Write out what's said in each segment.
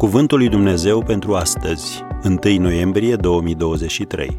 Cuvântul lui Dumnezeu pentru astăzi, 1 noiembrie 2023.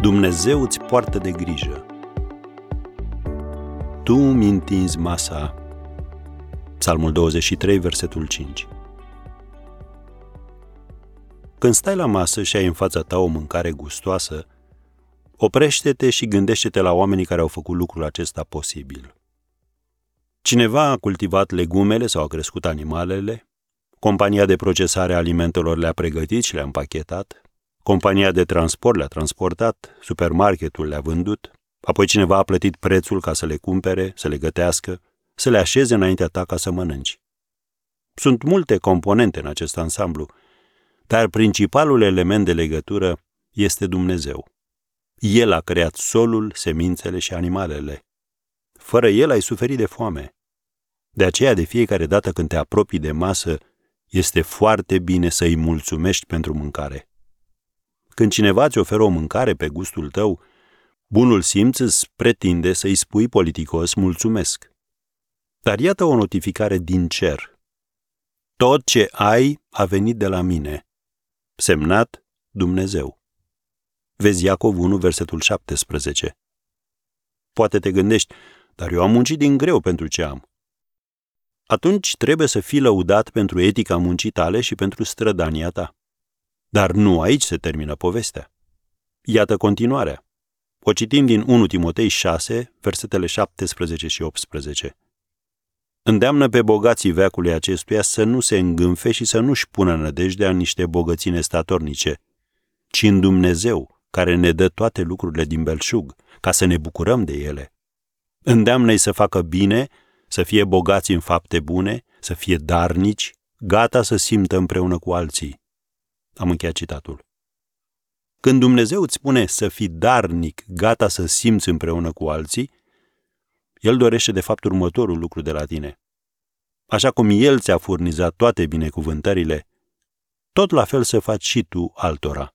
Dumnezeu îți poartă de grijă. Tu mi întinzi masa. Psalmul 23, versetul 5. Când stai la masă și ai în fața ta o mâncare gustoasă, oprește-te și gândește-te la oamenii care au făcut lucrul acesta posibil. Cineva a cultivat legumele sau a crescut animalele, compania de procesare a alimentelor le-a pregătit și le-a împachetat, compania de transport le-a transportat, supermarketul le-a vândut, apoi cineva a plătit prețul ca să le cumpere, să le gătească, să le așeze înaintea ta ca să mănânci. Sunt multe componente în acest ansamblu, dar principalul element de legătură este Dumnezeu. El a creat solul, semințele și animalele. Fără el ai suferit de foame. De aceea, de fiecare dată când te apropii de masă, este foarte bine să îi mulțumești pentru mâncare. Când cineva îți oferă o mâncare pe gustul tău, bunul simț îți pretinde să-i spui politicos mulțumesc. Dar iată o notificare din cer. Tot ce ai a venit de la mine. Semnat Dumnezeu. Vezi Iacov 1, versetul 17. Poate te gândești, dar eu am muncit din greu pentru ce am atunci trebuie să fii lăudat pentru etica muncii tale și pentru strădania ta. Dar nu aici se termină povestea. Iată continuarea. O citim din 1 Timotei 6, versetele 17 și 18. Îndeamnă pe bogații veacului acestuia să nu se îngânfe și să nu-și pună nădejdea în niște bogății nestatornice, ci în Dumnezeu, care ne dă toate lucrurile din belșug, ca să ne bucurăm de ele. Îndeamnă-i să facă bine, să fie bogați în fapte bune, să fie darnici, gata să simtă împreună cu alții. Am încheiat citatul. Când Dumnezeu îți spune să fii darnic, gata să simți împreună cu alții, El dorește de fapt următorul lucru de la tine. Așa cum El ți-a furnizat toate binecuvântările, tot la fel să faci și tu altora.